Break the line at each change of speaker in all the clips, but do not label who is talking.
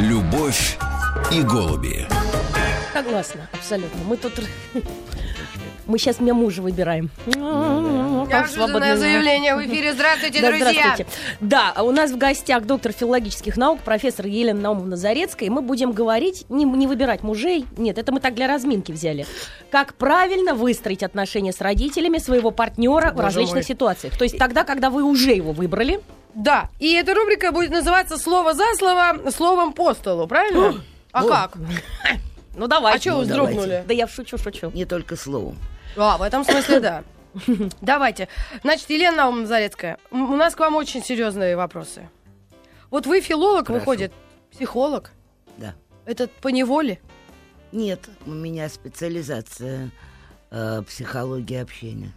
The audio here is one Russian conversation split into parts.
Любовь и голуби.
Согласна, абсолютно. Мы тут... Мы сейчас мне мужа выбираем.
Неожиданное заявление в эфире. Здравствуйте,
Да,
друзья.
здравствуйте. Да, а у нас в гостях доктор филологических наук, профессор Елена Наумовна Зарецкая. И мы будем говорить, не, не выбирать мужей. Нет, это мы так для разминки взяли. Как правильно выстроить отношения с родителями своего партнера в
Боже
различных
мой.
ситуациях. То есть тогда, когда вы уже его выбрали.
Да, и эта рубрика будет называться «Слово за слово, словом по столу», правильно? А как?
Ну давай.
А что вы
Ну,
вздрогнули?
Да я шучу, шучу.
Не только словом.
А, в этом смысле да. Давайте. Значит, Елена Наумовна Зарецкая, у нас к вам очень серьезные вопросы. Вот вы филолог,
Хорошо.
выходит, психолог.
Да.
Это по неволе?
Нет, у меня специализация э, психология общения.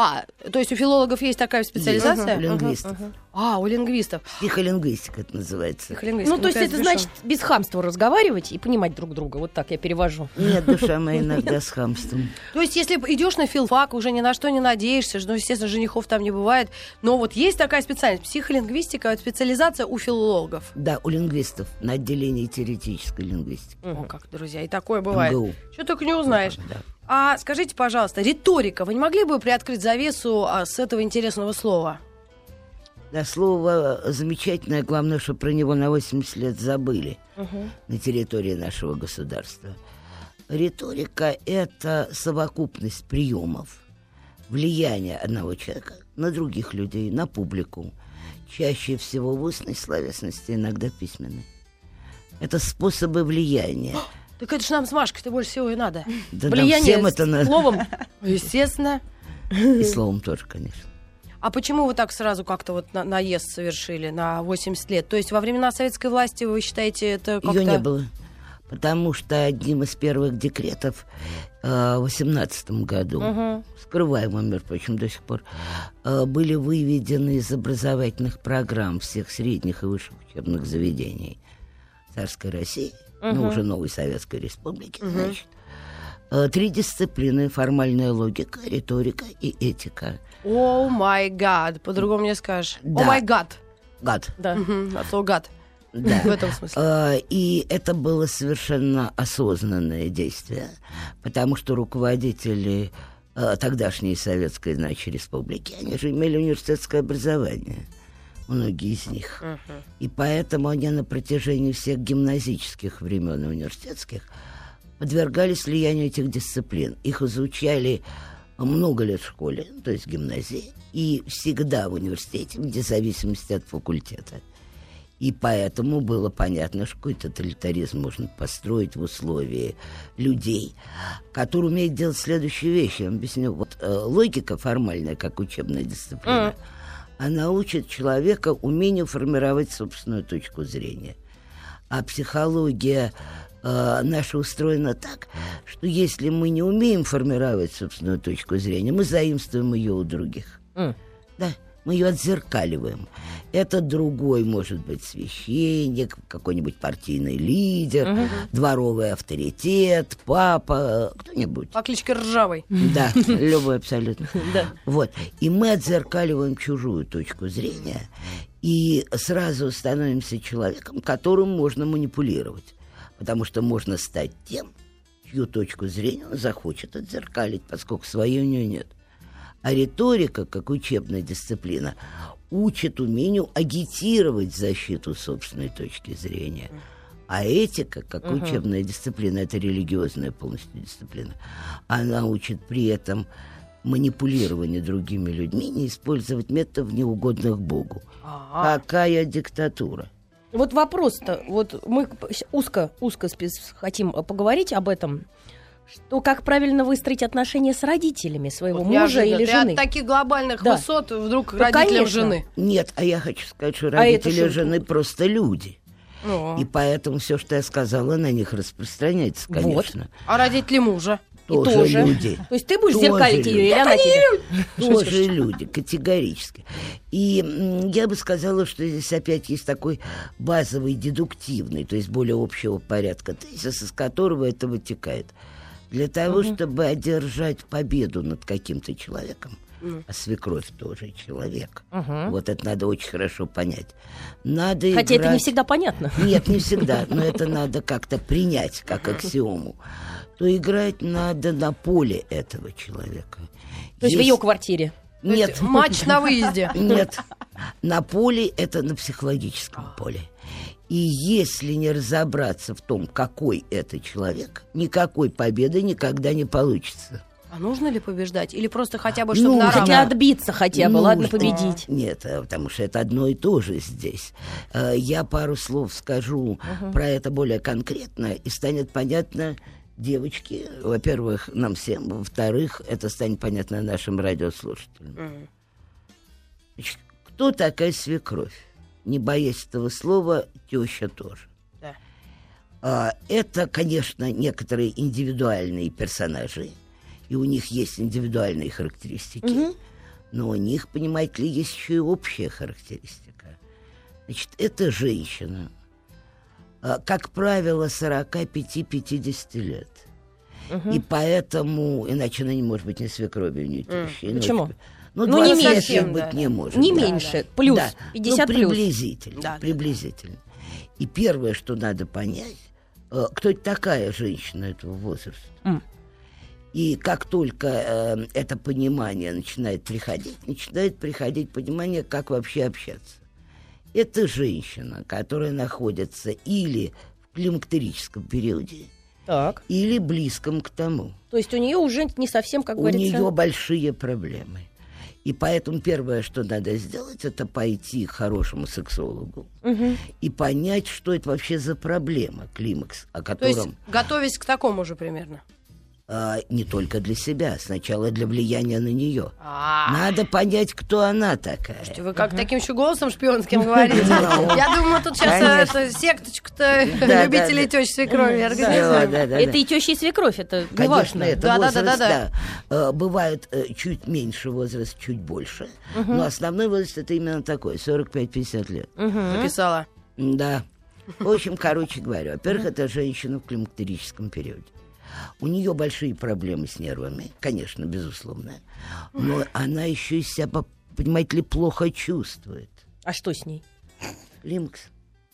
А, то есть у филологов есть такая специализация?
Есть, у лингвистов.
А, у лингвистов.
Психолингвистика это называется.
Психолингвистика.
Ну, то есть это
запишу.
значит без хамства разговаривать и понимать друг друга. Вот так я перевожу.
Нет, душа моя иногда с хамством.
То есть, если идешь на филфак, уже ни на что не надеешься, ну, естественно, женихов там не бывает. Но вот есть такая специальность, психолингвистика, это специализация у филологов.
Да, у лингвистов на отделении теоретической лингвистики.
О, как, друзья, и такое бывает. Что только не узнаешь.
Да.
А скажите, пожалуйста, риторика, вы не могли бы приоткрыть завесу а, с этого интересного слова?
Да, слово замечательное, главное, что про него на 80 лет забыли на территории нашего государства. Риторика – это совокупность приемов, влияния одного человека на других людей, на публику. Чаще всего в устной словесности, иногда письменной. Это способы влияния.
Так это же нам с Машкой-то больше всего и надо.
Да нам
Влияние
всем это надо.
словом.
Естественно.
И словом тоже, конечно.
А почему вы так сразу как-то вот на- наезд совершили на 80 лет? То есть во времена советской власти вы считаете это как-то...
Ее не было. Потому что одним из первых декретов э, в 18 году, скрываемым, между прочим, до сих пор, э, были выведены из образовательных программ всех средних и высших учебных заведений царской России, ну, уже новой Советской Республики, значит, э, три дисциплины – формальная логика, риторика и этика.
О май гад, по-другому не скажешь. О май гад.
Гад.
Да.
От слова гад.
Да.
В этом смысле.
Э, И это было совершенно осознанное действие, потому что руководители э, тогдашней Советской, значит, республики, они же имели университетское образование, многие из них. И поэтому они на протяжении всех гимназических времен и университетских подвергались влиянию этих дисциплин. Их изучали много лет в школе, то есть в гимназии, и всегда в университете, вне зависимости от факультета. И поэтому было понятно, что какой тоталитаризм можно построить в условии людей, которые умеют делать следующие вещи. Я вам объясню. Вот э, логика формальная, как учебная дисциплина, она учит человека умению формировать собственную точку зрения. А психология э, наша устроена так, что если мы не умеем формировать собственную точку зрения, мы заимствуем ее у других.
М.
Да, мы ее отзеркаливаем. Это другой, может быть, священник, какой-нибудь партийный лидер, дворовый авторитет, папа, кто-нибудь.
По кличке Ржавый.
Да, любой абсолютно.
Да.
Вот. И мы отзеркаливаем чужую точку зрения и сразу становимся человеком, которым можно манипулировать. Потому что можно стать тем, чью точку зрения он захочет отзеркалить, поскольку своей у него нет. А риторика, как учебная дисциплина, учит умению агитировать защиту собственной точки зрения. А этика, как учебная дисциплина, это религиозная полностью дисциплина, она учит при этом манипулированию другими людьми, не использовать методов неугодных Богу.
А,
Какая диктатура?
Вот вопрос-то, вот мы узко, узко хотим поговорить об этом, что как правильно выстроить отношения с родителями своего
вот
мужа или
Ты
жены.
от таких глобальных
Да.
высот вдруг
Ну,
родителям
конечно.
жены.
Нет, а я хочу сказать, что
А это
родители
что?
жены просто люди.
Ну.
И поэтому все, что я сказала, на них распространяется,
Вот.
конечно.
А родители мужа?
И
Тоже,
тоже.
люди.
То есть ты будешь
Тоже
зеркалить
люди.
ее, или она тебя?
Тоже люди, категорически. И я бы сказала, что здесь опять есть такой базовый дедуктивный, то есть более общего порядка тезис, из которого это вытекает. Для того, чтобы одержать победу над каким-то человеком, а свекровь тоже человек. Вот это надо очень хорошо понять. Надо
Хотя это не
играть-
всегда понятно.
Нет, не всегда, но это надо как-то принять как аксиому. То играть надо на поле этого человека.
То есть в ее квартире.
Нет,
Матч на выезде.
нет. На поле это на психологическом поле. И если не разобраться в том, какой это человек, никакой победы никогда не получится.
А нужно ли побеждать? Или просто хотя бы, чтобы
Ну,
на
хотя
отбиться хотя бы, ладно,
Нужно.
победить.
Нет, э, потому что это одно и то же здесь. Э, Я пару слов скажу про это более конкретно, и станет понятно девочки, во-первых, нам всем, во-вторых, это станет понятно нашим радиослушателям. Значит, кто такая свекровь? Не боясь этого слова, теща тоже.
Да.
А, Это, конечно, некоторые индивидуальные персонажи, и у них есть индивидуальные характеристики, но у них, понимаете ли, есть еще и общая характеристика. Значит, это женщина, а, как правило, 45-50 лет. И поэтому, иначе она не может быть ни свекровью, ни тещей. ну,
Почему?
очень- Ну,
Ну, не
20 лет
совсем,
быть
да.
не может.
Не
да.
меньше, плюс,
Да.
50
ну,
плюс.
приблизительно,
Да, да,
приблизительно. И первое, что надо понять, э, кто это такая женщина этого возраста.
М.
И как только э, это понимание начинает приходить, начинает приходить понимание, как вообще общаться. Это женщина, которая находится или в климактерическом периоде,
Так.
или близком к тому.
То есть у нее уже не совсем, как
У
говорится...
нее большие проблемы. И поэтому первое, что надо сделать, это пойти к хорошему сексологу
Мгм.
и понять, что это вообще за проблема, климакс, о
То есть,
котором
готовясь к такому же примерно.
А, не только для себя, сначала для влияния на нее.
А,
Надо понять, кто она такая.
Вы как таким еще голосом шпионским говорите? Я думаю, тут сейчас секточку-то
да,
любителей
да.
тещ свекрови
это и теща, и свекровь, это важно.
это возраст,
да, да,
да. Э, Бывает э, чуть меньше возраст, чуть больше. Но основной возраст это именно такой, 45-50 лет.
Написала.
Да. В общем, короче говоря, во-первых, это женщина в климактерическом периоде. У нее большие проблемы с нервами, конечно, безусловно. Но она еще и себя, по- понимаете ли, плохо чувствует.
А что с ней?
Климакс.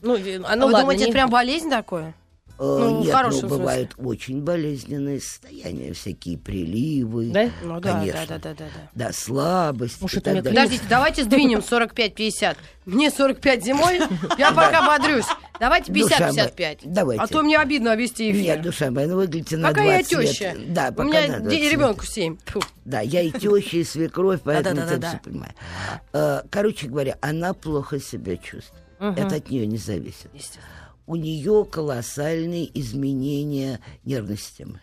Ну, э, а
А
ну
вы
ладно,
думаете,
не-
это прям болезнь такое?
Э,
Ну,
Нет,
хорошем
ну,
смысле.
бывают очень болезненные состояния, всякие приливы.
Да?
Ну да,
Конечно.
да, да, да, да.
Да, слабость.
Может,
и
у меня
так далее.
Подождите, давайте сдвинем 45-50. Мне 45 зимой, я пока бодрюсь. Давайте
Душа моя,
50-55.
давайте.
А то мне обидно вести эфир.
Нет, душа моя, ну выглядите на
Какая я
20 лет.
теща?
Да,
У
пока
меня
на 20
де-
лет.
ребенку 7. Фу.
Да, я и теща, и свекровь, поэтому я все понимаю. Э, Короче говоря, она плохо себя чувствует. Это от нее не зависит.
Естественно.
У нее колоссальные изменения нервной системы.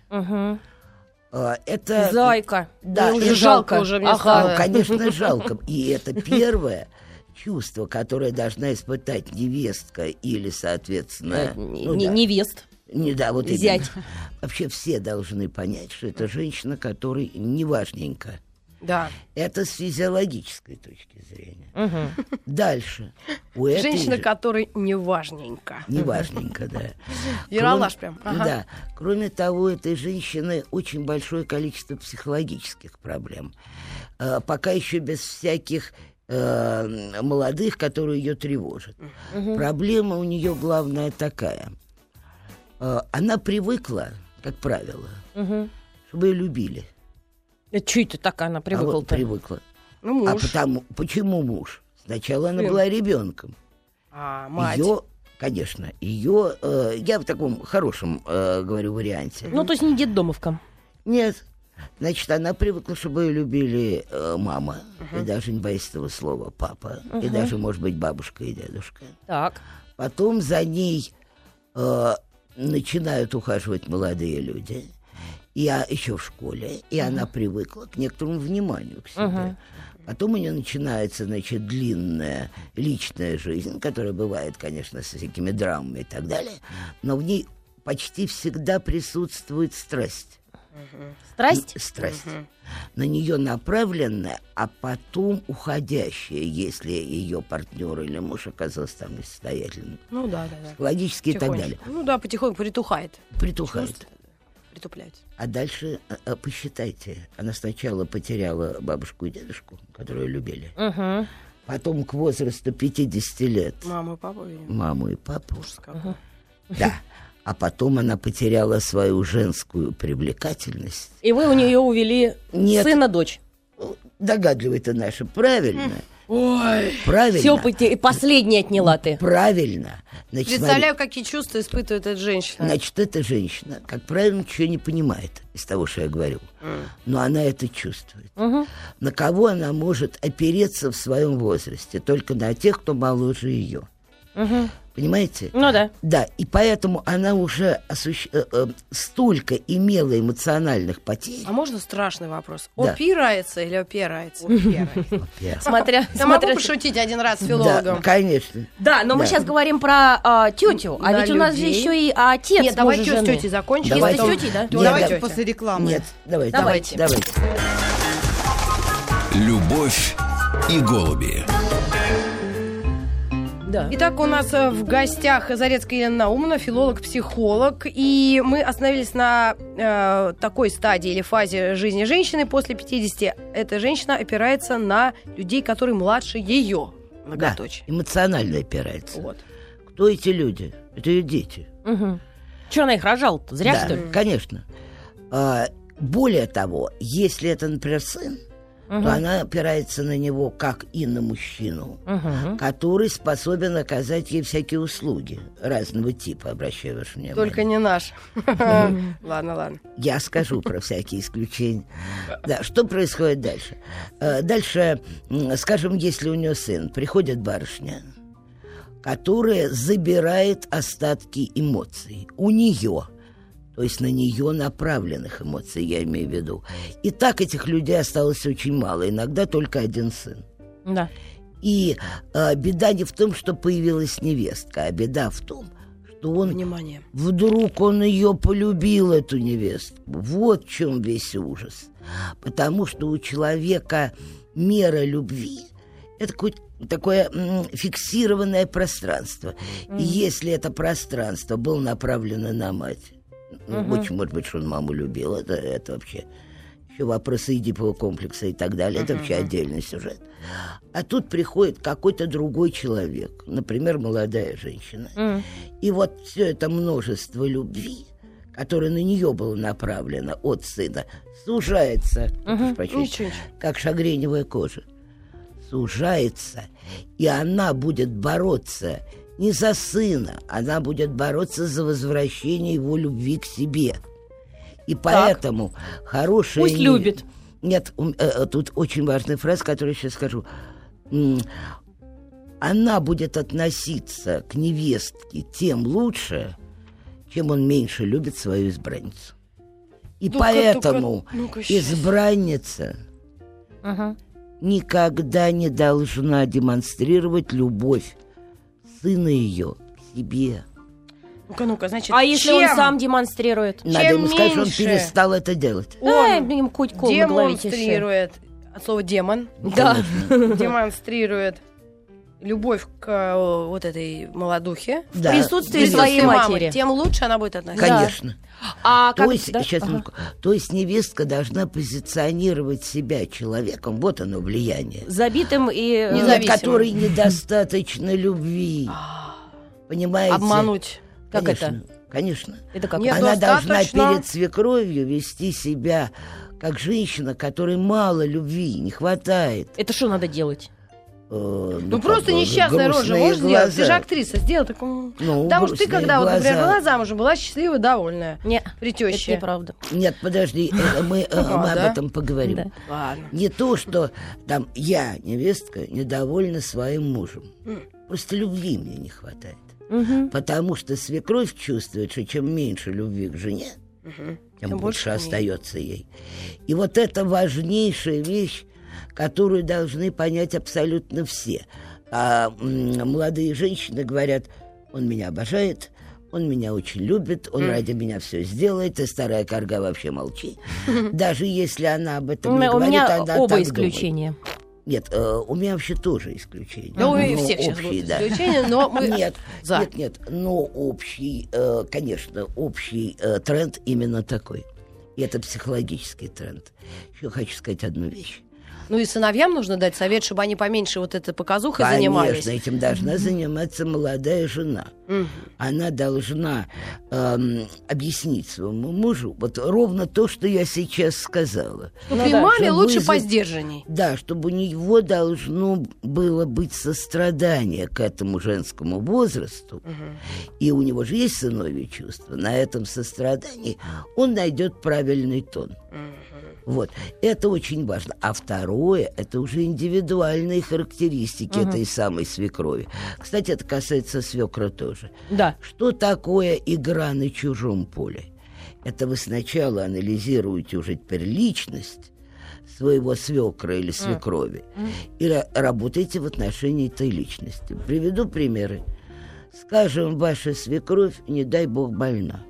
Э, Это...
Зайка.
Да,
уже
это
жалко.
жалко уже мне
Ага.
стало.
Ну, конечно, жалко. И это первое чувство, которое должна испытать невестка или, соответственно...
Э,
ну
не-
да.
Невест.
Не, да, вот
Зять.
именно. Вообще все должны понять, что это женщина, которой неважненько.
Да.
Это с физиологической точки зрения.
Мгм.
Дальше. У
Женщина,
же-
которой неважненько.
Неважненько, да. Кроме-
прям. Ага.
Да. Кроме того, у этой женщины очень большое количество психологических проблем. Э, Пока еще без всяких э, молодых, которые ее тревожат. Проблема у нее главная такая. Э, Она привыкла, как правило,
Мгм.
чтобы ее любили.
Что это так она
А вот привыкла.
Ну,
А
муж.
потому, почему муж? Сначала она была ребенком.
А, мать.
Ее, конечно, ее, э, я в таком хорошем, э, говорю, варианте.
Ну, то есть не детдомовка.
Нет. Значит, она привыкла, чтобы ее любили э, мама, и даже не боюсь этого слова, папа, и даже, может быть, бабушка и дедушка.
Так.
Потом за ней э, начинают ухаживать молодые люди. Я еще в школе, и она привыкла к некоторому вниманию к себе. Потом у нее начинается, значит, длинная личная жизнь, которая бывает, конечно, с всякими драмами и так далее, но в ней почти всегда присутствует страсть.
Страсть?
Страсть. На нее направленная, а потом уходящая, если ее партнер или муж оказался там несостоятельным.
Ну да, да, да.
Психологически и так далее.
Ну да, потихоньку притухает.
Притухает.
Притуплять.
А дальше э, э, посчитайте. Она сначала потеряла бабушку и дедушку, которые любили.
Мгм.
Потом к возрасту 50 лет
Маму и папу, видимо.
маму и папу.
Ужас какой.
Да. А потом она потеряла свою женскую привлекательность.
И вы у нее увели
Нет.
сына, дочь.
Догадливый-то наша, правильно.
Ой.
Правильно.
Все, последнее отняла ты.
Правильно. Значит, смотри,
Представляю, какие чувства испытывает эта женщина.
Значит, эта женщина, как правило, ничего не понимает из того, что я говорю. Но она это чувствует.
Мгм.
На кого она может опереться в своем возрасте? Только на тех, кто моложе ее.
Мгм.
Понимаете?
Ну да.
Да, и поэтому она уже осущ- э, э, столько имела эмоциональных потерь.
А можно страшный вопрос?
Да.
Опирается или опирается? Опирается.
Смотря,
Я могу пошутить один раз с
Да,
филологом?
конечно.
Да, но мы
Да.
сейчас говорим про а, тетю, а ведь у нас же еще и отец
Нет, давай с тетей закончим.
Если
Давайте.
с тетей, да?
Нет,
давай
да.
тетя.
после рекламы.
Нет, давайте.
Давайте.
Давайте.
Любовь и голуби.
Да.
Итак, у нас э, в гостях Зарецкая Елена Наумовна, филолог-психолог. И мы остановились на э, такой стадии или фазе жизни женщины после 50. Эта женщина опирается на людей, которые младше ее.
Да,
Многоточие.
эмоционально опирается.
Вот.
Кто эти люди? Это ее дети.
Угу. Че она их рожала-то? Зря,
да,
что ли?
конечно. А, более того, если это, например, сын,
Мгм.
то она опирается на него как и на мужчину,
Мгм.
который способен оказать ей всякие услуги разного типа, обращаю ваше внимание.
Только не наш. Ладно, ладно.
Я скажу про всякие исключения. Да, что происходит дальше? Э, Дальше, скажем, если у нее сын, приходит барышня, которая забирает остатки эмоций у нее, то есть на нее направленных эмоций, я имею в виду. И так этих людей осталось очень мало, иногда только один сын.
Да.
И э, беда не в том, что появилась невестка, а беда в том, что он
Внимание.
Вдруг он ее полюбил, эту невестку. Вот в чем весь ужас. Потому что у человека мера любви – это какое- такое фиксированное пространство. И если это пространство было направлено на мать, ну, очень может быть, что он маму любил, это, это вообще еще вопросы Эдипова комплекса и так далее, это вообще отдельный сюжет. А тут приходит какой-то другой человек, например, молодая женщина,
М.
и вот все это множество любви, которое на нее было направлено от сына, сужается,
Ничего, ничего.
как шагреневая кожа, сужается, и она будет бороться не за сына, она будет бороться за возвращение его любви к себе. И поэтому хорошая...
Пусть
не-
любит.
Нет, э, э, тут очень важная фраза, которую я сейчас скажу. Она будет относиться к невестке тем лучше, чем он меньше любит свою избранницу. И
Ну-ка,
поэтому
щас.
избранница
Мгм.
никогда не должна демонстрировать любовь сына ее к себе.
Ну-ка, ну-ка, значит,
А если
чем
он сам демонстрирует?
Надо
Чем
ему сказать, что он
меньше
перестал это делать.
Да,
Он
им тише.
демонстрирует, от слова демон,
Да.
демонстрирует любовь к э, вот этой молодухе,
В
Да,
присутствии
конечно.
своей
мамы,
матери.
тем лучше она будет относиться.
Конечно.
А
То
как...
есть,
да?
сейчас,
Ага.
то есть невестка должна позиционировать себя человеком, вот оно влияние,
Забитым и...
Независимым.
которой недостаточно любви. Понимаете?
Обмануть.
Как
конечно,
это?
Конечно.
Это как?
Она должна перед свекровью вести себя как женщина, которой мало любви, не хватает.
Это что надо делать?
Э,
Ну,
как
просто несчастная рожа можешь сделать? Ты же
глаза.
актриса, сделай такую.
Ну,
Потому что ты, когда, вот, например,
глаза.
была замужем, была счастливая, довольная.
Не,
При
это
теще.
неправда.
Нет, подожди, это мы, э,
А,
мы
да?
об этом поговорим.
Да.
Ладно.
Не то, что там я, невестка, недовольна своим мужем. Просто любви мне не хватает.
Мгм.
Потому что свекровь чувствует, что чем меньше любви к жене, тем
Тем
больше остается ей. И вот это важнейшая вещь, которую должны понять абсолютно все. А молодые женщины говорят, он меня обожает, он меня очень любит, он ради меня все сделает, и старая корга вообще молчи. Даже если она об этом не говорит,
меня
она
оба исключения.
Нет, э, у меня вообще тоже исключения.
Ну, и всех сейчас
общие,
будут
да.
исключения, но мы
Нет,
за.
нет, нет, но общий, э, конечно, общий э, тренд именно такой. И это психологический тренд. Еще хочу сказать одну вещь.
Ну и сыновьям нужно дать совет, чтобы они поменьше вот этой показухой занимались.
Конечно, этим должна заниматься молодая жена. Она должна эм, объяснить своему мужу вот ровно то, что я сейчас сказала.
Ну,
Ну
при
да,
маме лучше
вызвать-
поздержанней.
Да, чтобы у него должно было быть сострадание к этому женскому возрасту, и у него же есть сыновье чувство, на этом сострадании он найдет правильный тон. Вот, это очень важно. А второе, это уже индивидуальные характеристики этой самой свекрови. Кстати, это касается свекра тоже.
Да.
Что такое игра на чужом поле? Это вы сначала анализируете уже теперь личность своего свекра или свекрови и ра- работаете в отношении этой личности. Приведу примеры. Скажем, ваша свекровь, не дай бог, больна.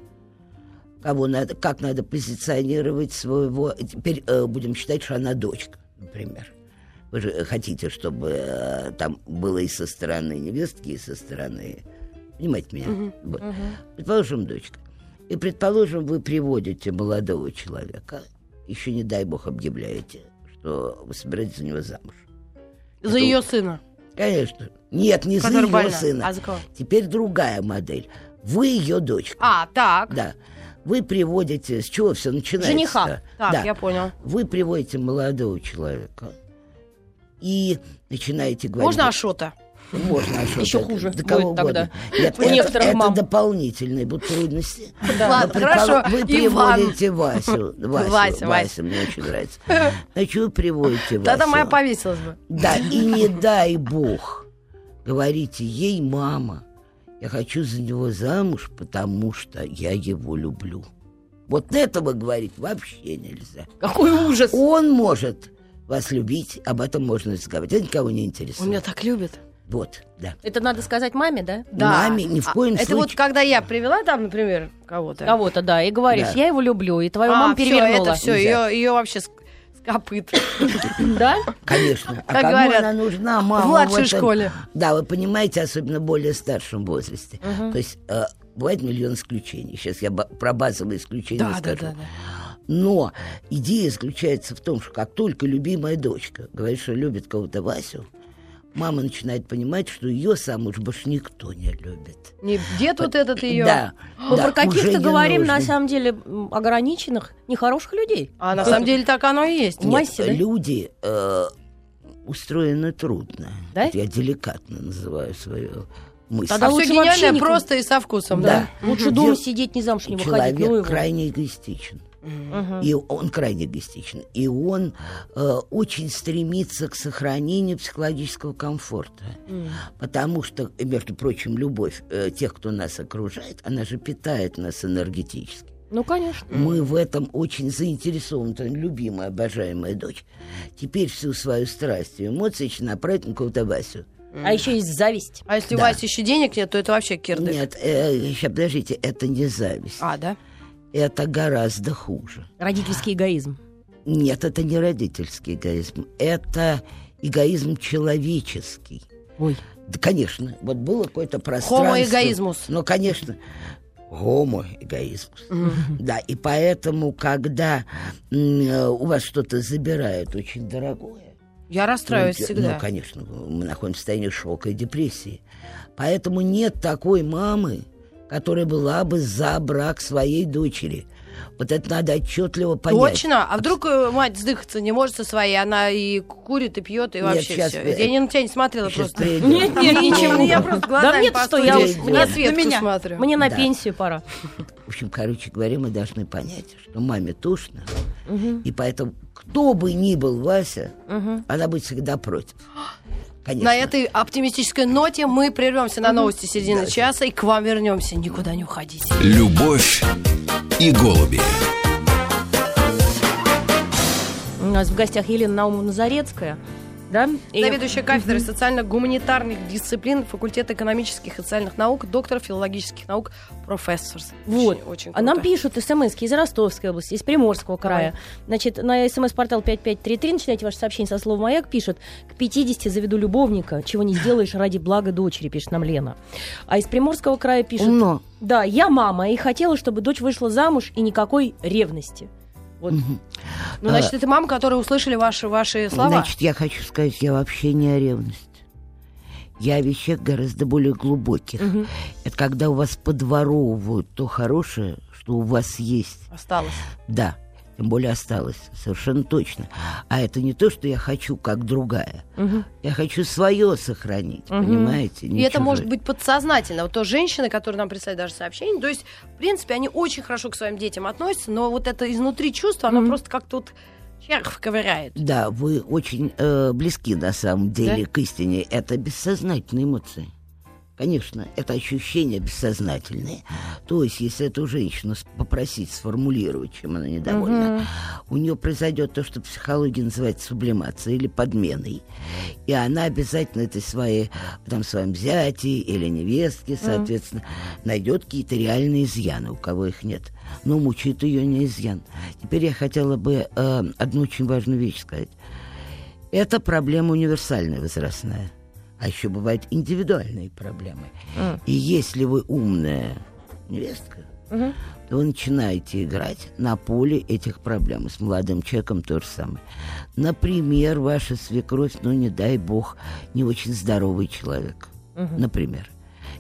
Кого надо, как надо позиционировать своего... Теперь э, будем считать, что она дочка, например. Вы же хотите, чтобы э, там было и со стороны невестки, и со стороны... Понимаете меня? Вот. Предположим, дочка. И, предположим, вы приводите молодого человека, еще, не дай бог, объявляете, что вы собираетесь за него замуж.
За
Это-
ее сына,
Конечно. Нет, не за
который
его
больна.
сына.
А за кого?
Теперь другая модель. Вы ее дочка.
А, так.
Да. Вы приводите... С чего все начинается?
Жениха.
Так,
да.
я понял.
Вы приводите молодого человека и начинаете говорить...
Можно Ашота?
Можно, а что так?
хуже
Да кого
будет тогда.
угодно. Нет,
У
это,
некоторых
это
мам.
дополнительные будут трудности.
Ладно,
Но
хорошо.
Вы
Иван.
приводите Васю. Васю,
Вася,
Вася,
Вася.
мне очень нравится. Значит, вы приводите Васю.
Тогда моя повесилась бы.
Да, и не дай бог, говорите ей, мама, я хочу за него замуж, потому что я его люблю. Вот этого говорить вообще нельзя.
Какой ужас.
Он может вас любить, об этом можно разговаривать. Это никого не
Он
интересует.
меня так любит.
Вот, да.
Это надо сказать маме, да?
Маме ни в
А,
коем
Это
случае.
вот когда я привела там, например, кого-то.
Кого-то, да, и говоришь,
Да.
я его люблю, и твою
А,
маму
всё,
перевернула.
это все, ее, ее вообще копыт.
Да?
Конечно. А
Как
кому
говорят,
она нужна, мама?
в младшей
этом-
школе.
Да, вы понимаете, особенно в более старшем возрасте. То есть э, бывает миллион исключений. Сейчас я про базовые исключения
Да, да,
скажу.
да, да.
Но идея заключается в том, что как только любимая дочка говорит, что любит кого-то Васю, мама начинает понимать, что ее сам уж больше никто не любит.
Не дед вот этот ее.
Да.
Мы
да,
про каких-то
не
говорим, на
нужно.
самом деле, ограниченных, нехороших людей.
А на самом деле так оно и есть.
Нет,
массе, да?
люди э, устроены трудно.
Да?
Вот Я деликатно называю свою мысль.
Тогда
А все
лучше вообще
гениальное
никуда.
просто и со вкусом,
Да.
да?
Лучше дома сидеть, не замуж не выходить.
Человек
Ну его.
крайне эгоистичен. И он крайне эгоистичен. И он э, очень стремится к сохранению психологического комфорта. Потому что, э, между прочим, любовь э, тех, кто нас окружает, она же питает нас энергетически.
Ну, конечно.
Мы в этом очень заинтересованы. Любимая, обожаемая дочь. Теперь всю свою страсть и эмоции еще направить на кого-то Васю.
А еще есть зависть.
А если у
Да.
Васи еще денег нет, то это вообще кирдык.
Нет, сейчас, подождите, это не зависть.
А, да?
Это гораздо хуже.
Родительский эгоизм.
Нет, это не родительский эгоизм. Это эгоизм
человеческий.Ой.
Да, конечно, вот было какое-то пространство.
Homo-эгоизмус.
Ну, конечно, гомо-эгоизмус. Да, и поэтому, когда у вас что-то забирают очень дорогое,
Я расстраиваюсь
ну,
всегда.
Ну, конечно, мы находимся в состоянии шока и депрессии. Поэтому нет такой мамы, которая была бы за брак своей дочери. Вот это надо отчетливо понять.
Точно? А вдруг э, мать сдыхаться не может со своей, она и курит, и пьет, и
Нет,
вообще все.
вы-
Я не на тебя не смотрела
Сейчас
просто.
придем.
Нет, нет,
Ничего,
ничего.
я просто
Да
глазами
нет,
по
что я
на Светку
меня.
смотрю.
Мне на
Да.
пенсию пора.
В общем, короче говоря, мы должны понять, что маме тошно, и поэтому кто бы ни был Вася, она будет всегда против. Конечно.
На этой оптимистической ноте мы прервемся на новости середины часа и к вам вернемся. Никуда не уходите.
Любовь и голуби.
У нас в гостях Елена Наумовна Зарецкая. Да? И-
Заведующая кафедрой социально-гуманитарных дисциплин факультета экономических и социальных наук, доктор филологических наук, профессор.
Вот.
Очень, очень
А нам
круто.
пишут смс из Ростовской области, из Приморского края. Значит, на смс-портал 5533 начинайте ваше сообщение со слова «Маяк». Пишут, к 50 заведу любовника, чего не сделаешь ради блага дочери, пишет нам Лена. А из Приморского края пишут,
Умно.
да, я мама и хотела, чтобы дочь вышла замуж и никакой ревности. Вот.
Ну, значит, это мама, которые услышали ваши, ваши слова.
Значит, я хочу сказать, я вообще не о ревности. Я о вещах гораздо более глубоких.
Мгм.
Это когда у вас подворовывают то хорошее, что у вас есть.
Осталось.
Да, тем более осталось, совершенно точно. А это не то, что я хочу как другая.
Мгм.
Я хочу свое сохранить,
Мгм.
понимаете?
И
не
это
чужое.
может быть подсознательно. Вот то женщины, которые нам присылают даже сообщения, то есть, в принципе, они очень хорошо к своим детям относятся, но вот это изнутри чувство, оно
Мгм.
просто как-то вот червь ковыряет.
Да, вы очень э, близки на самом деле к истине. Это бессознательные эмоции. Конечно, это ощущения бессознательные. То есть, если эту женщину попросить сформулировать, чем она недовольна, у нее произойдет то, что в психологии называется сублимацией или подменой. И она обязательно этой своей, там, своем зяте или невестке, соответственно, найдет какие-то реальные изъяны, у кого их нет. Но мучает ее не изъян. Теперь я хотела бы э, одну очень важную вещь сказать. Это проблема универсальная возрастная. А еще бывают индивидуальные проблемы. И если вы умная невестка,
Мгм.
то вы начинаете играть на поле этих проблем. С молодым человеком то же самое. Например, ваша свекровь, ну, не дай бог, не очень здоровый человек. Например.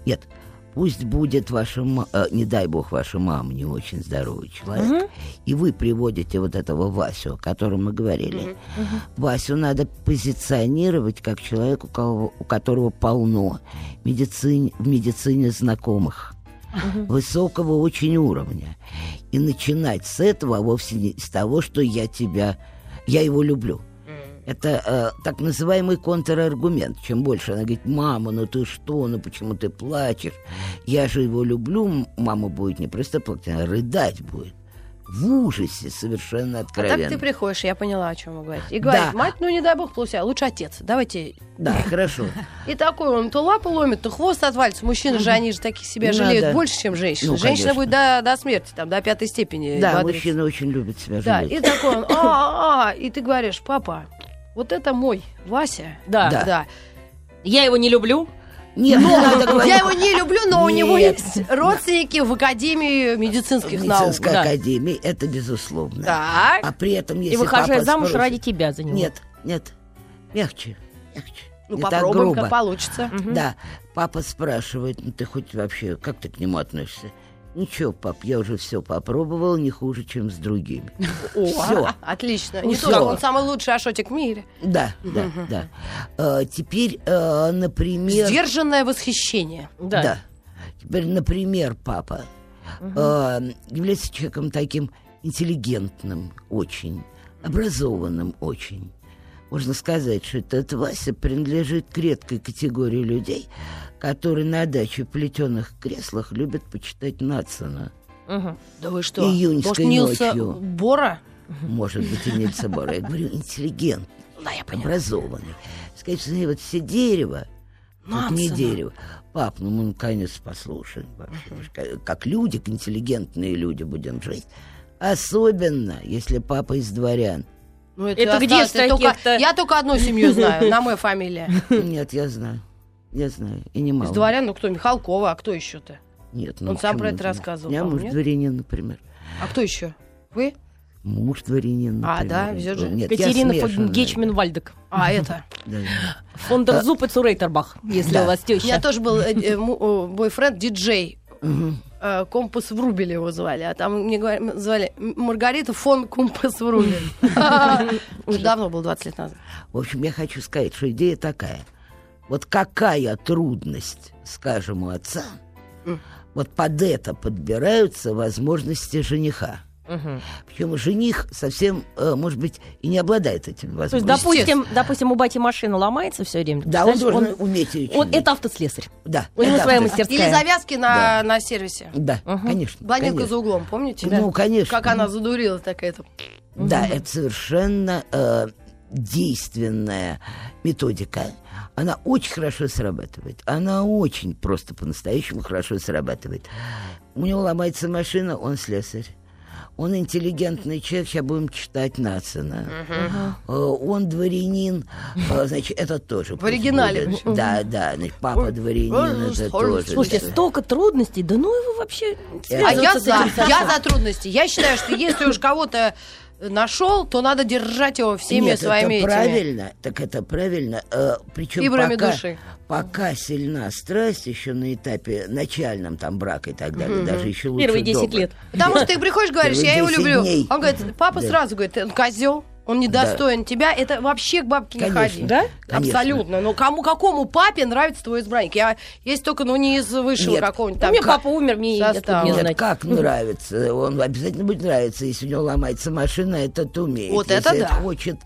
Нет, пусть будет ваша, э, не дай бог, ваша мама не очень здоровый человек, и вы приводите вот этого Васю, о котором мы говорили. Васю надо позиционировать как человек, у, кого- у которого полно медицин- в медицине знакомых высокого очень уровня. И начинать с этого, а вовсе не с того, что я тебя, я его люблю. Это э, так называемый контраргумент. Чем больше она говорит, мама, ну ты что, ну почему ты плачешь? Я же его люблю, мама будет не просто плакать, она рыдать будет. В ужасе совершенно
А
откровенно.
так ты приходишь, я поняла, о чем вы говорите. И говорит,
Да.
мать, ну не дай бог плохая, лучше отец. Давайте.
Да, хорошо.
И такой он то лапу ломит, то хвост отвалится. Мужчины же, они же таких себя жалеют больше, чем женщины.
Ну,
Женщина будет до, смерти, там, до пятой степени.
Да, мужчины очень любят себя
Да,
жалеть.
и такой он, а, а, и ты говоришь, папа, вот это мой Вася.
Да.
Да.
Да.
Я его не люблю.
Нет, не надо говорить.
Я его не люблю, но у него
Нет.
есть родственники в Академии медицинских
В
наук.
медицинской
да.
академии, это безусловно.
Так.
А при этом, если
и выхожу замуж
спросит-
ради тебя за него.
Нет, нет, мягче, мягче.
Ну,
не так
попробуем,
грубо.
как получится.
Да, папа спрашивает, ну ты хоть вообще, как ты к нему относишься? Ничего, пап, я уже все попробовал, не хуже, чем с другими. Все.
Отлично. Не
всё.
то, что он самый лучший ашотик в мире.
Да, да, да. А, теперь, а, например...
Сдержанное восхищение.
Да.
Да. Теперь, например, папа а, является человеком таким интеллигентным очень, образованным очень. Можно сказать, что этот Вася принадлежит к редкой категории людей, которые на даче в плетеных креслах любят почитать Нацина.
Мгм.
Да вы что?
Июньской
Может, Нилса
ночью.
Бора?
Может быть, и Нильса Бора. Я говорю, интеллигент,
Да, я поняла.
образованный. Сказать, что вот все дерево, тут не дерево. Пап, ну мы наконец послушаем. вообще. Как- Как люди, как интеллигентные люди будем жить. Особенно, если папа из дворян.
Ну,
Это где
осталось,
ж
это только-? Я только одну семью знаю, на моя фамилия.
Нет, я знаю. Я знаю. И не
Из дворян, ну кто, Михалкова, а кто еще-то?
Нет, ну
Он сам
почему
про это рассказывал,
У меня
по-моему,
муж
нет?
дворянин, например.
А кто еще? Вы?
Муж дворянин,
А, да, везет же.
Нет, я
Катерина. Гечмен Вальдек.
А, это.
Фондерзуп и Цурейтербах, если у вас
У меня
теща.
тоже был э, э, бойфренд, диджей. Э, Компас Врубель его звали, а там мне м- звали Маргарита фон Компас Врубель. Уже давно было, 20 лет назад.
В общем, я хочу сказать, что идея такая. Вот какая трудность, скажем, у отца, вот под это подбираются возможности жениха.
Мгм.
Причем жених совсем, э, может быть, и не обладает этими
То есть, допустим, допустим, у бати машина ломается все время.
Да, он должен уметь ее
он-
чинить.
это автослесарь.
Да,
У него
это
своя мастерская.
Или завязки на,
Да.
на сервисе.
Да,
Мгм.
конечно.
Блондинка
конечно.
за углом, помните?
Ну, конечно.
Как она задурила такая-то.
Да, это совершенно э, действенная методика. Она очень хорошо срабатывает. Она очень просто по-настоящему хорошо срабатывает. У него ломается машина, он слесарь. Он интеллигентный человек, сейчас будем читать Нацина. Э, Он дворянин, э, значит, это тоже.
В оригинале.
подходит. Да, да, значит, папа дворянин, это тоже.
Слушайте, столько трудностей, да ну его вообще
А я за, я за трудности. Я считаю, что если уж кого-то нашел, то надо держать его всеми
Нет,
своими
это
этими.
правильно, так это правильно. Э, причем
Фибрами
пока,
души.
пока сильна страсть еще на этапе начальном там брака и так далее, даже еще лучше
Первые 10
дома.
лет.
Потому что ты приходишь, говоришь,
Первые
я его
10
люблю.
дней.
Он говорит, папа
Да.
сразу говорит, он козел, он недостоин тебя. Это вообще к бабке не
Конечно.
ходи.
Да?
Конечно.
Абсолютно. Но кому какому папе нравится твой избранник? Я есть только, ну, не из высшего какого-нибудь
У
там.
меня папа умер, мне мне
Нет,
Нет,
знать.
как нравится? Он обязательно будет нравиться, если у него ломается машина, этот умеет.
Вот
если
это да.
хочет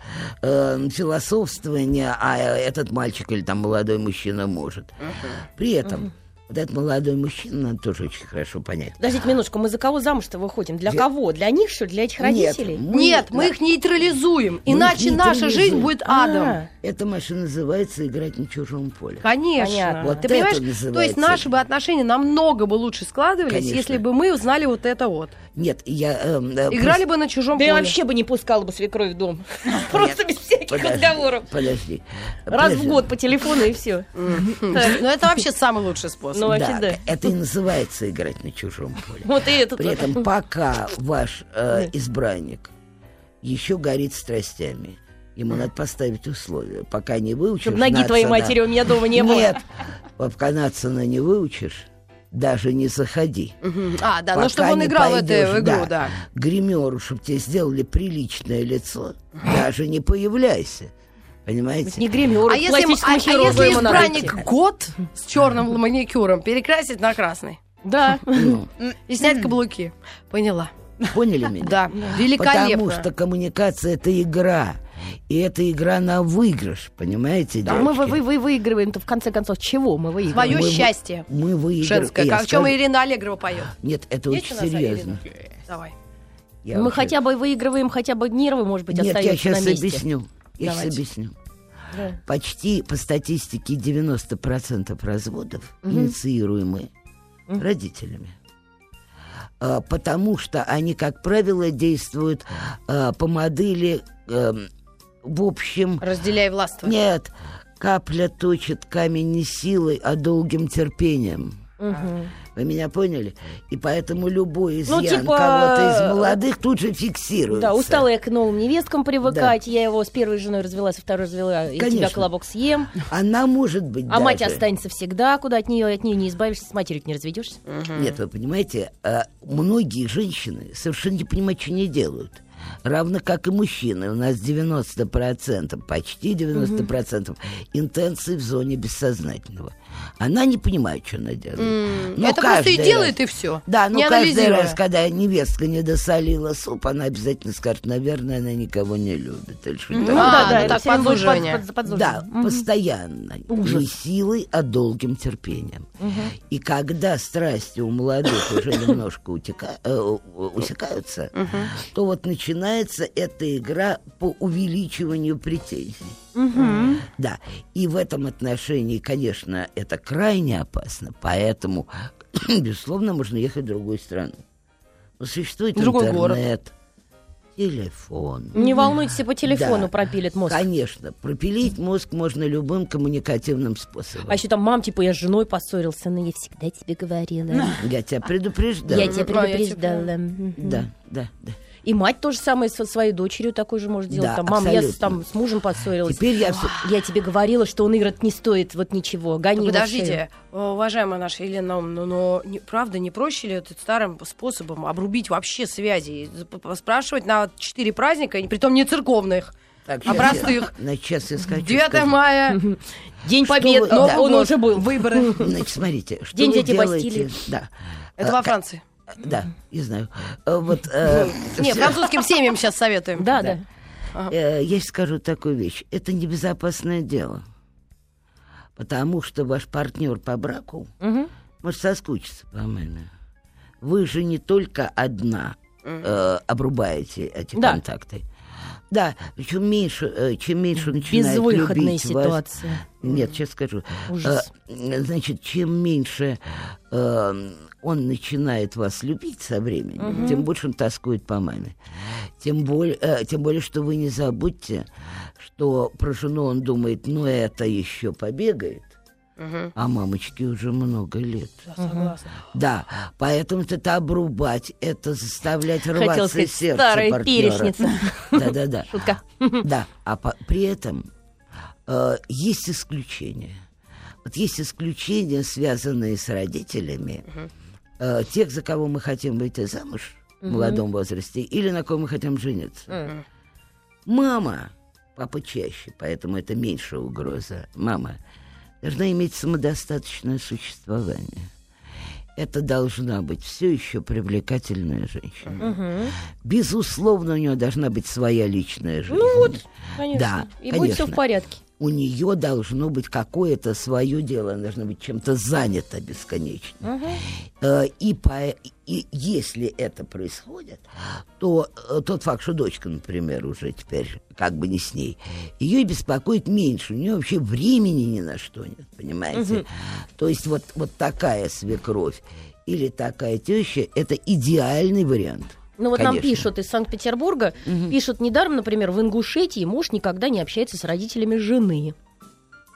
э, философствования, а этот мальчик или там молодой мужчина может. При этом вот этот молодой мужчина надо тоже очень хорошо понять.
Подождите минуточку, мы за кого замуж-то выходим? Для
Для-
кого? Для них, что ли? Для этих родителей?
Нет,
Нет, мы их нейтрализуем, иначе наша
нейтрализуем.
жизнь будет адом.
А,
Эта машина называется «Играть на чужом поле».
Конечно.
Понятно.
Вот
Ты
это
понимаешь, то
называется.
есть наши бы отношения намного бы лучше складывались,
Конечно.
если бы мы узнали вот это вот.
Нет, я... эм, э,
Играли бы на чужом
Да я
поле.
вообще бы не пускала бы свекровь в дом. Просто без всяких разговоров.
Подожди.
Раз в год по телефону и все.
Ну, это вообще самый лучший способ.
Ну, вообще,
Да,
да.
это и называется играть на чужом поле.
Вот и этот.
При этом пока ваш э, избранник еще горит страстями, ему надо поставить условия. Пока не выучишь...
Чтоб ноги
Нацина-
твоей матери у меня дома не было.
Нет, пока Нацина не выучишь, даже не заходи.
А, да, ну чтобы он играл в эту
пойдешь,
игру, да.
Гримеру, чтобы тебе сделали приличное лицо, даже не появляйся. Понимаете?
Не гримеру,
А если, ему- а- а если избранник год с черным маникюром перекрасить на красный
Да.
Ну,
и снять каблуки? Поняла.
поняли меня?
Да, великолепно.
Потому что коммуникация это игра. И это игра на выигрыш, понимаете,
А мы вы,
девочки?
вы, вы выигрываем-то в конце концов чего мы выигрываем?
Свое
Мы
счастье
Мы выиграем.
женское. Как, чем
скажу-
Ирина Аллегрова поет.
Нет, это
Есть
очень серьезно.
Ирина? Давай.
Я
Мы
уже-
хотя бы выигрываем, хотя бы нервы, может быть,
Нет, я
остаются
сейчас
на месте.
объясню. Я сейчас
Давайте.
объясню.
Да.
Почти по статистике 90% разводов инициируемы родителями. А, Потому что они, как правило, действуют а, по модели, эм, в общем,
Разделяй властво.
нет, капля точит камень не силой, а долгим терпением.
Мгм.
Вы меня поняли? И поэтому любой изъян
Ну, типа,
кого-то из молодых тут же фиксируется.
Да, устала я к новым невесткам привыкать. Я его с первой женой развела, со второй развела, и тебя
Конечно.
колобок съем.
Она может быть
А мать
даже-
останется всегда, куда от нее, от нее не избавишься, с матерью не разведешься.
Нет, вы понимаете, а, многие женщины совершенно не понимают, что они делают. Равно как и мужчины. У нас 90%, почти 90% интенции в зоне бессознательного. Она не понимает, что она делает. Но
Это просто и
каждый
делает,
раз-
и все.
Да, ну
не
каждый раз, когда невестка не досолила суп, она обязательно скажет, наверное, она никого не любит. Или
Ну
такое.
да, да,
это
так подзуживание.
под- под- подзуживание.
Да,
Мгм.
постоянно. Не силой, а долгим терпением. И когда страсти у молодых уже немножко утека- э, усекаются, то вот начинается эта игра по увеличиванию претензий. Да, и в этом отношении, конечно, это крайне опасно, поэтому, безусловно, можно ехать в другую страну. Но существует
Другой город.
интернет, телефон.
Не волнуйтесь, по телефону
Да.
пропилит мозг.
Конечно, пропилить мозг можно любым коммуникативным способом.
А еще там мам, типа, я с женой поссорился, но я всегда тебе говорила.
Я тебя предупреждал.
Я тебя
тебя
предупреждала.
Да, да, да.
И мать тоже самое со своей дочерью такой же может делать.
Да,
там, мам, я с,
абсолютно.
там, с мужем поссорилась.
Теперь я
Я тебе говорила, что он играть не стоит, вот ничего, гони.
Подождите, э, уважаемая наша Елена Наумовна, но не- правда не проще ли это старым способом обрубить вообще связи? Спрашивать на четыре праздника, и притом не церковных,
Так,
а простых.
я- Значит, сейчас я скажу.
9 мая,
День Победы, но
да.
он уже был.
выборы.
Значит, смотрите, что
День
вы
дяди
делаете?
Бастилии.
Да.
Это
А,
во Франции.
Да, я знаю. А Вот, э,
Не, французским семьям сейчас советуем.
Да, да.
э, я скажу такую вещь. Это небезопасное дело. Потому что ваш партнер по браку
Мгм.
может соскучиться по маме. Вы же не только одна э, обрубаете эти
Да.
контакты. Да, причем меньше, э, чем меньше начинает
Безвыходная
любить вас-
ситуация.
Нет, сейчас скажу.
Ужас.
Э, Значит, чем меньше э, он начинает вас любить со временем, тем больше он тоскует по маме. Тем более, тем более, что вы не забудьте, что про жену он думает, ну это еще побегает,
Мгм.
а мамочке уже много лет.
Да, согласна.
Да, поэтому это обрубать, это заставлять
Хотел
рваться
сказать,
сердце
старая
партнера.
перечница.
Да-да-да.
Шутка.
Да, а по- при этом э, есть исключения. Вот есть исключения, связанные с родителями э, тех, за кого мы хотим выйти замуж в молодом возрасте, или на ком мы хотим жениться. Мама, папа чаще, поэтому это меньшая угроза. Мама должна иметь самодостаточное существование. Это должна быть все еще привлекательная женщина. Безусловно, у нее должна быть своя личная жизнь.
Ну вот, конечно.
Да,
И будет все в
конечно.
порядке.
У нее должно быть какое-то свое дело, она должна быть чем-то занята бесконечно. Э, И, по, и если это происходит, то э, тот факт, что дочка, например, уже теперь как бы не с ней, ее беспокоит меньше. У нее вообще времени ни на что нет, понимаете? То есть вот, вот такая свекровь или такая теща – это идеальный вариант.
Ну вот нам
Конечно.
пишут из Санкт-Петербурга, пишут недаром, например, в Ингушетии муж никогда не общается с родителями жены.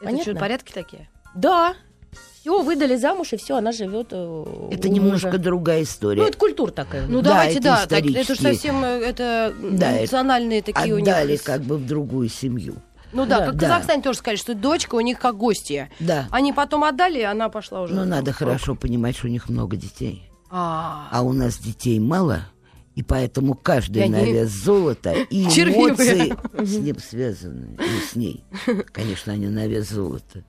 Это
Понятно?
что, порядки такие?
Да, все, выдали замуж, и все, она живет. э,
Это
у
немножко
мужа.
другая история.
Ну, это культура такая.
Ну
Да,
давайте,
это
да. так, это же совсем э, это
Да, это
национальные такие у них.
Отдали как бы в другую семью.
Ну да,
Да.
как
Да.
Казахстане тоже сказали, что дочка у них как гостья.
Да.
Они потом отдали, и она пошла уже.
Но
там
надо хорошо понимать, что у них много детей.
А,
А у нас детей мало, и поэтому каждый
они
на вес золота и
червивые.
эмоции с ним связаны, и с ней. Конечно, они на вес золота.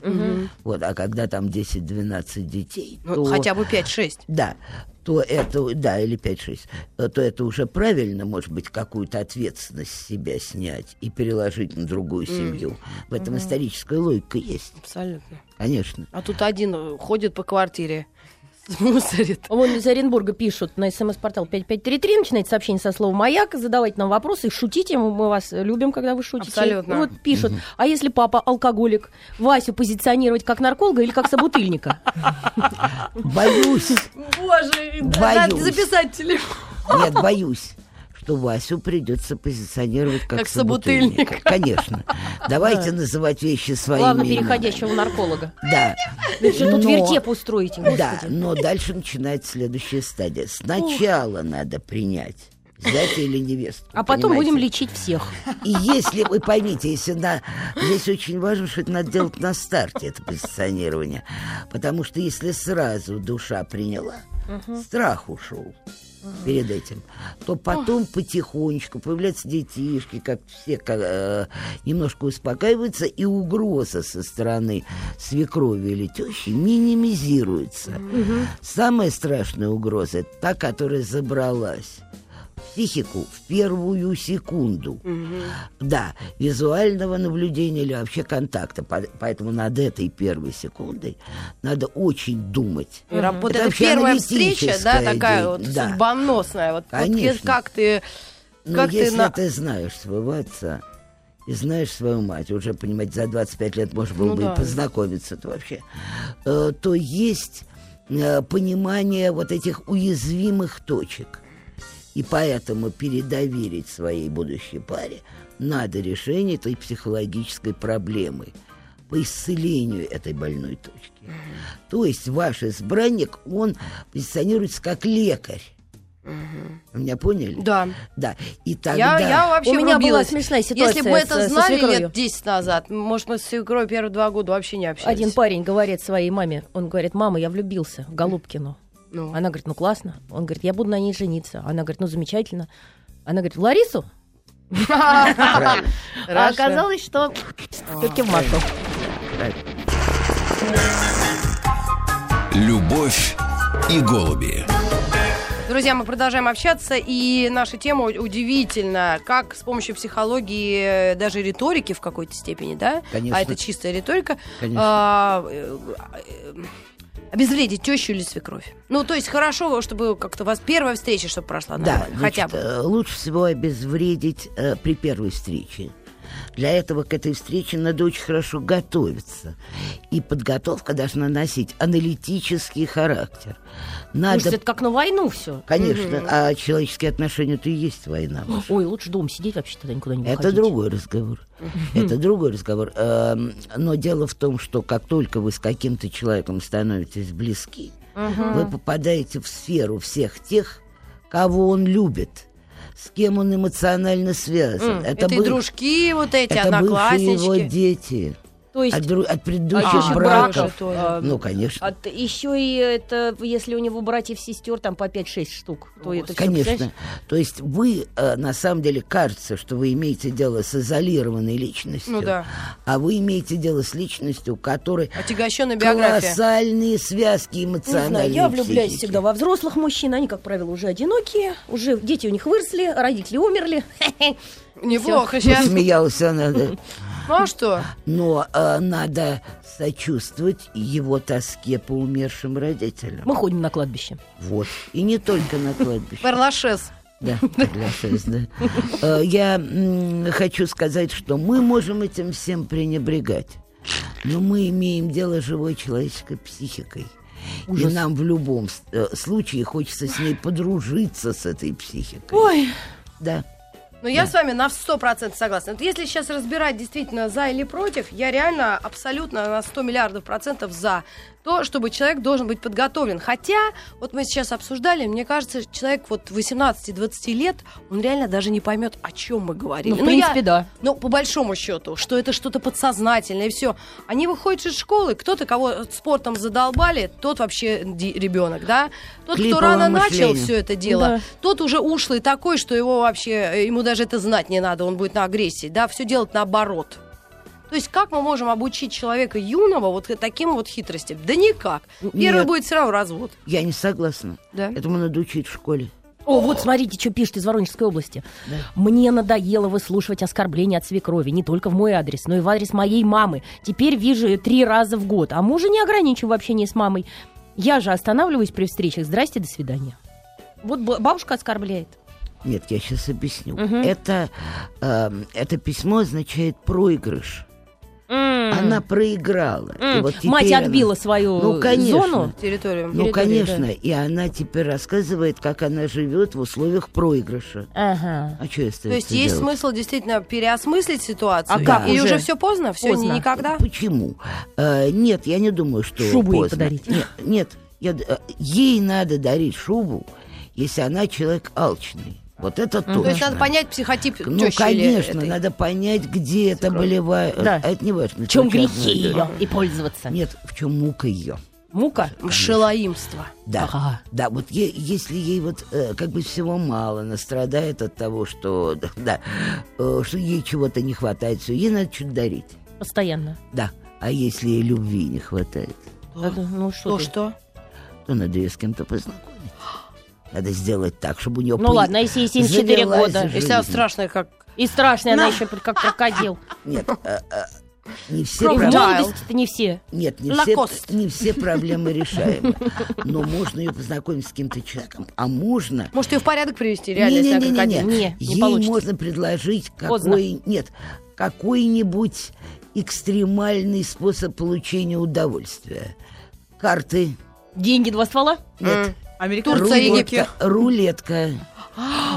Вот, а когда там 10-12 детей,
ну,
то...
хотя бы 5-6.
Да, то это, да, или 5-6, э, то это уже правильно, может быть, какую-то ответственность с себя снять и переложить на другую семью. В этом историческая логика есть,
Абсолютно.
конечно.
А тут один ходит по квартире, мусорит.
Вон из Оренбурга пишут на смс-портал 5533, начинает сообщение со слова «Маяк», задавайте нам вопросы, шутите, мы вас любим, когда вы шутите.
Абсолютно.
Вот пишут, а если папа алкоголик, Васю позиционировать как нарколога или как собутыльника?
Боюсь,
Боже,
надо Боюсь.
записать телефон.
Нет, боюсь, что Васю придется позиционировать как,
Как собутыльника.
Конечно. Давайте называть вещи своими
Главное, переходящего нарколога.
Да.
Вы что тут вертеп устроите,
Да, но дальше начинается следующая стадия. Сначала надо принять зятя или невесту.
А потом
понимаете?
будем лечить всех.
И если вы поймите, если на... здесь очень важно, что это надо делать на старте, это позиционирование. Потому что если сразу душа приняла, страх ушел перед этим, то потом потихонечку появляются детишки, как все как, э, немножко успокаиваются, и угроза со стороны свекрови или тещи минимизируется. Самая страшная угроза это та, которая забралась психику в первую секунду. Да, визуального наблюдения или вообще контакта. По- Поэтому над этой первой секундой надо очень думать.
И раб- Вот
Это вообще
первая встреча, да, такая
идея.
вот
Да.
судьбоносная. Вот, вот
Конечно.
как ты...
Но
Как ты
если
на-
ты знаешь своего отца и знаешь свою мать, уже, понимаете, за 25 лет можно было
Ну
бы
да.
и познакомиться то вообще, э, то есть э, понимание вот этих уязвимых точек. И поэтому передоверить своей будущей паре надо решение этой психологической проблемы по исцелению этой больной точки. То есть ваш избранник, он позиционируется как лекарь. Вы меня поняли?
Да.
Да. И тогда...
Я, я вообще
У меня была смешная ситуация
Если бы
с-
это
со
знали лет 10 назад, может, мы с свекровью первые два года вообще не общались.
Один парень говорит своей маме, он говорит, мама, я влюбился в Голубкину.
Ну.
Она говорит, ну классно. Он говорит, я буду на ней жениться. Она говорит, ну замечательно. Она говорит, Ларису? А оказалось, что все-таки в Машу.
Любовь и голуби.
Друзья, мы продолжаем общаться, и наша тема удивительна, как с помощью психологии, э, даже риторики в какой-то степени, да?
Конечно.
А это чистая риторика.
Конечно.
а, э, э, обезвредить тещу или свекровь? Ну, то есть хорошо, чтобы как-то у вас первая встреча, чтобы прошла
Да,
нормально, хотя
значит,
бы.
э, лучше всего обезвредить э, при первой встрече. Для этого к этой встрече надо очень хорошо готовиться. И подготовка должна носить аналитический характер. Надо,
Слушайте, это как на войну все.
конечно, а человеческие отношения это и есть война. Маша.
Ой, лучше дома сидеть вообще тогда никуда не
Это
выходить.
другой разговор. Это другой разговор. Эм, Но дело в том, что как только вы с каким-то человеком становитесь близки, вы попадаете в сферу всех тех, кого он любит, с кем он эмоционально связан.
М, Это, и
бы-
дружки вот эти,
это бывшие его
однокласснички.
дети.
То есть
От, дру- от
а
предыдущих
еще
браков.
браков тоже.
а,
Ну, конечно.
от- еще и это, если у него братьев сестер там по 5-6 штук, то это
Конечно.
представляешь?
То есть вы, э, на самом деле, кажется, что вы имеете дело с изолированной личностью.
Ну да.
А вы имеете дело с личностью, у которой
Отягощенная биография.
колоссальные связки
Не
эмоциональные.
знаю, я влюбляюсь
психики.
всегда во взрослых мужчин, они, как правило, уже одинокие, уже дети у них выросли, родители умерли.
Неплохо сейчас.
Смеялась она, да.
Ну а что?
Но э, надо сочувствовать его тоске по умершим родителям.
Мы ходим на кладбище.
Вот. И не только на кладбище.
Перлашес.
Да, соглашаюсь, да. Э, Я хочу сказать, что мы можем этим всем пренебрегать. Но мы имеем дело с живой человеческой психикой. И нам в любом э, случае хочется с ней подружиться, с этой психикой.
Ой,
Да.
Но я с вами на 100% согласна. Вот если сейчас разбирать действительно за или против, я реально абсолютно на 100 миллиардов процентов за то, чтобы человек должен быть подготовлен. Хотя, вот мы сейчас обсуждали, мне кажется, человек вот 18-20 лет, он реально даже не поймет, о чем мы говорим.
Ну, в принципе, да.
Ну, по большому счету, что это что-то подсознательное, и все. Они выходят из школы, кто-то, кого спортом задолбали, тот вообще ребенок, да? Тот, кто
Клиповое
рано начал
мышление.
все это дело,
Да.
тот уже ушлый такой, что его вообще, э, ему даже это знать не надо, он будет на агрессии, да, все делать наоборот. То есть как мы можем обучить человека юного вот таким вот хитростям? Да никак. Первый
Нет.
будет все равно развод.
Я не согласна.
Да?
Этому надо учить в школе.
О, вот смотрите, что пишет из Воронежской области. Мне надоело выслушивать оскорбления от свекрови, не только в мой адрес, но и в адрес моей мамы. Теперь вижу ее три раза в год, а мужа не ограничиваю в общении с мамой. Я же останавливаюсь при встречах. Здрасте, до свидания. Вот бабушка оскорбляет.
Нет, я сейчас объясню.
Мгм.
Это, эм, это письмо означает проигрыш.
М.
Она проиграла. И
М.
вот
Мать
она-
отбила свою
Ну, конечно.
зону.
Территорию.
Ну,
территории,
конечно.
да.
И она теперь рассказывает, как она живет в условиях проигрыша.
Ага.
А что остается
То есть есть
делать?
смысл действительно переосмыслить ситуацию?
А как
Или
уже?
уже все поздно? Все,
Поздно.
никогда?
Почему? Э, нет, я не думаю, что
Шубу ей
поздно.
подарить.
Нет, нет я э, ей надо дарить шубу, если она человек алчный. Вот это точно.
То есть надо понять психотип
Ну,
тещи
конечно,
этой.
надо понять, где это болевает.
Да.
А это не важно.
В чем грехи ее и пользоваться?
Нет, в чем мука ее.
Мука?
Шелоимство.
Да,
Ага.
да, вот е- если ей вот э, как бы всего мало, она страдает от того, что, да, э, что ей чего-то не хватает, все, ей надо что-то дарить,
Постоянно.
да. А если ей любви не хватает,
Это, ну что
То
ты?
что?
то надо ее с кем-то познакомить. Надо сделать так, чтобы у нее
Ну ладно, а если ей 74 года?
Если она страшная, как...
И страшная она еще как крокодил.
Нет, э, э, не все проблемы...
молодости-то не все.
Нет, не все, не все проблемы решаемы. Но можно ее познакомить с каким-то человеком. А можно
Может, ее в порядок привести, реально, она
Не-не-не-не.
крокодил?
Не, не
Ей
получится.
можно предложить какой... Нет, какой-нибудь экстремальный способ получения удовольствия. Карты.
Деньги два ствола?
Нет.
Турция,
рулетка,
Египет.
рулетка.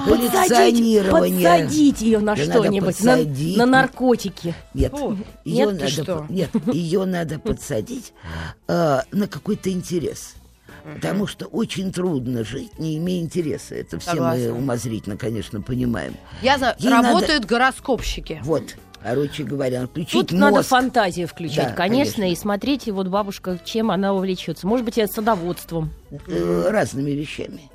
Подсадить,
Коллекционирование.
подсадить ее на
Да надо
что-нибудь, на,
подсадить.
на наркотики.
Нет,
Фу.
ее
Нет,
надо,
что?
нет, ее надо подсадить э, на какой-то интерес. Потому что очень трудно жить, не имея интереса. Это все
Согласна.
мы умозрительно, конечно, понимаем.
Я знаю,
Ей
работают гороскопщики.
Вот, короче говоря, включить
Тут надо
мозг.
фантазию включать,
Да,
конечно,
конечно.
и смотреть, вот бабушка, чем она увлечется. Может быть, и садоводством.
э, разными вещами.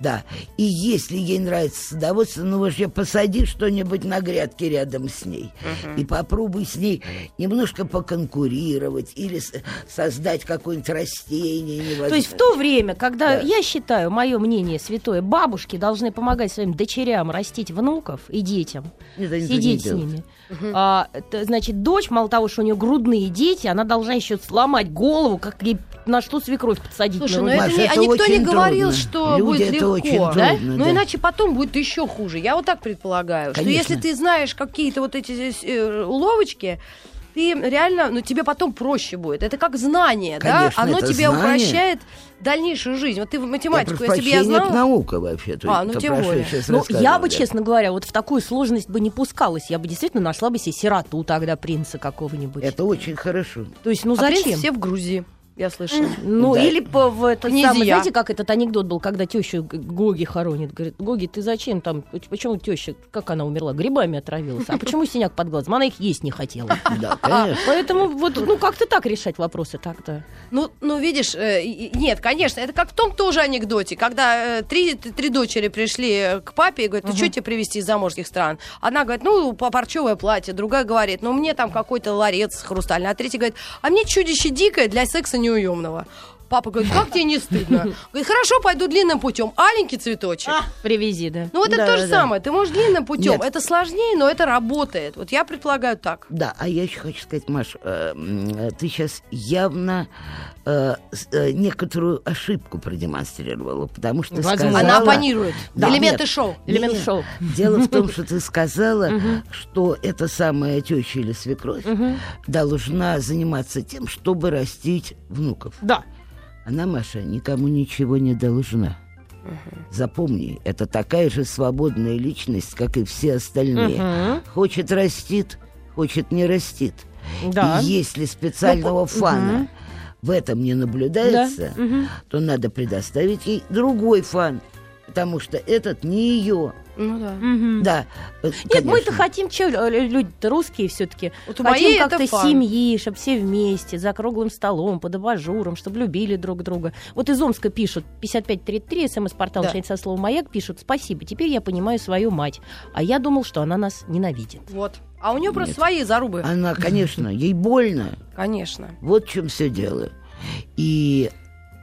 Да. И если ей нравится садоводство, ну уж посади что-нибудь на грядке рядом с ней. И попробуй с ней немножко поконкурировать или создать какое-нибудь растение.
То есть в то время, когда,
Да.
я считаю, мое мнение святое, бабушки должны помогать своим дочерям растить внуков и детям,
они этого
сидеть с ними. А, это, значит, дочь, мало того, что у нее грудные дети, она должна еще сломать голову, как ей на что свекровь подсадить
Слушай,
на
ну это
Маша,
не,
это
а никто не
очень
говорил,
трудно.
что
Люди,
будет
это
легко.
очень
да?
трудно,
Но
да.
иначе потом будет еще хуже. Я вот так предполагаю, что
Конечно.
если ты знаешь какие-то вот эти здесь, э, уловочки, ты реально, ну тебе потом проще будет. Это как знание, да?
Конечно,
Оно
это
тебе
знание.
упрощает дальнейшую жизнь. Вот ты в
Я
математику,
прошу
если бы я знала...
наука вообще.
А, ну, тем более.
Ну, я бы, честно говоря, вот в такую сложность бы не пускалась. Я бы действительно нашла бы себе сироту тогда, принца какого-нибудь.
Это очень хорошо.
То есть, ну
А
зачем?
все в Грузии, я слышала.
Ну,
Да.
или по, в этот
Князья.
самый, знаете, как этот анекдот был, когда тещу Гоги хоронит. Говорит, Гоги, ты зачем там, почему теща, как она умерла, грибами отравилась? А почему синяк под глазом? Она их есть не хотела.
Да, конечно.
Поэтому вот, ну, как-то так решать вопросы так-то.
Ну, ну, видишь, э, нет, конечно, это как в том тоже анекдоте, когда э, три, три дочери пришли э, к папе и говорят, ну, что тебе привезти из заморских стран? Одна говорит, ну, по- парчевое платье, другая говорит, ну, мне там какой-то ларец хрустальный, а третья говорит, а мне чудище дикое для секса неуемного. Папа говорит, как тебе не стыдно? Говорит, хорошо, пойду длинным путем. Аленький цветочек.
Привези, да.
Ну, вот это
Да,
то же
да,
самое. Ты можешь длинным путем.
Нет.
Это сложнее, но это работает. Вот я предполагаю так.
Да, а я еще хочу сказать, Маш, э, ты сейчас явно э, э, некоторую ошибку продемонстрировала, потому что
Возможно.
сказала...
Она оппонирует.
Да,
Элементы
нет.
шоу.
Элемент
Нет.
шоу.
Дело в том, что ты сказала, что эта самая теща или свекровь должна заниматься тем, чтобы растить внуков.
Да.
Она, Маша, никому ничего не должна. Запомни, это такая же свободная личность, как и все остальные.
Мгм.
Хочет растит, хочет не растит.
Да.
И если специального
Ну,
фана в этом не наблюдается,
Да, мгм.
то надо предоставить ей другой фан, потому что этот не ее.
Ну да.
Мгм.
Да. э,
Нет,
конечно.
мы-то хотим, че, люди-то русские все-таки.
Вот
хотим как-то семьи, чтобы все вместе, за круглым столом, под абажуром, чтобы любили друг друга. Вот из Омска пишут, 5533, смс-портал,
Да.
со слова «Маяк», пишут «Спасибо, теперь я понимаю свою мать». А я думал, что она нас ненавидит.
Вот. А у нее просто
Нет.
свои зарубы.
Она, конечно, ей больно.
Конечно.
Вот в чем все дело. И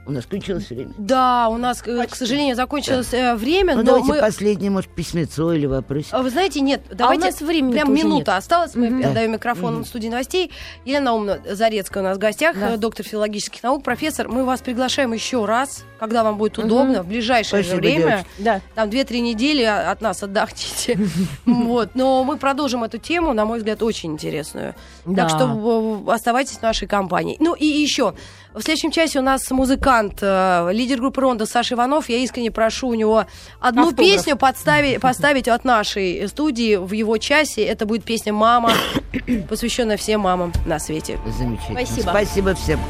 у нас кончилось время.
Да, у нас, э, к сожалению, закончилось э, время,
Ну,
но
давайте
мы...
последнее, может, письмецо или вопрос.
А Вы знаете, нет, давайте
у нас времени
прям минута
нет.
осталась. Мы
Мгм.
отдаем микрофон студии новостей. Елена Наумовна Зарецкая у нас в гостях,
Да.
э, доктор филологических наук, профессор. Мы вас приглашаем еще раз, когда вам будет удобно, в ближайшее
Спасибо,
время.
девочки.
Да.
Там 2-3 недели а- от нас отдохните. Вот. Но мы продолжим эту тему, на мой взгляд, очень интересную.
Да.
Так что оставайтесь в нашей компании. Ну и еще. В следующем часе у нас музыкант, э, лидер группы Ронда Саша Иванов. Я искренне прошу у него одну
Автограф.
песню подставить, поставить от нашей студии в его часе. Это будет песня «Мама», посвященная всем мамам на свете.
Замечательно.
Спасибо.
Спасибо всем.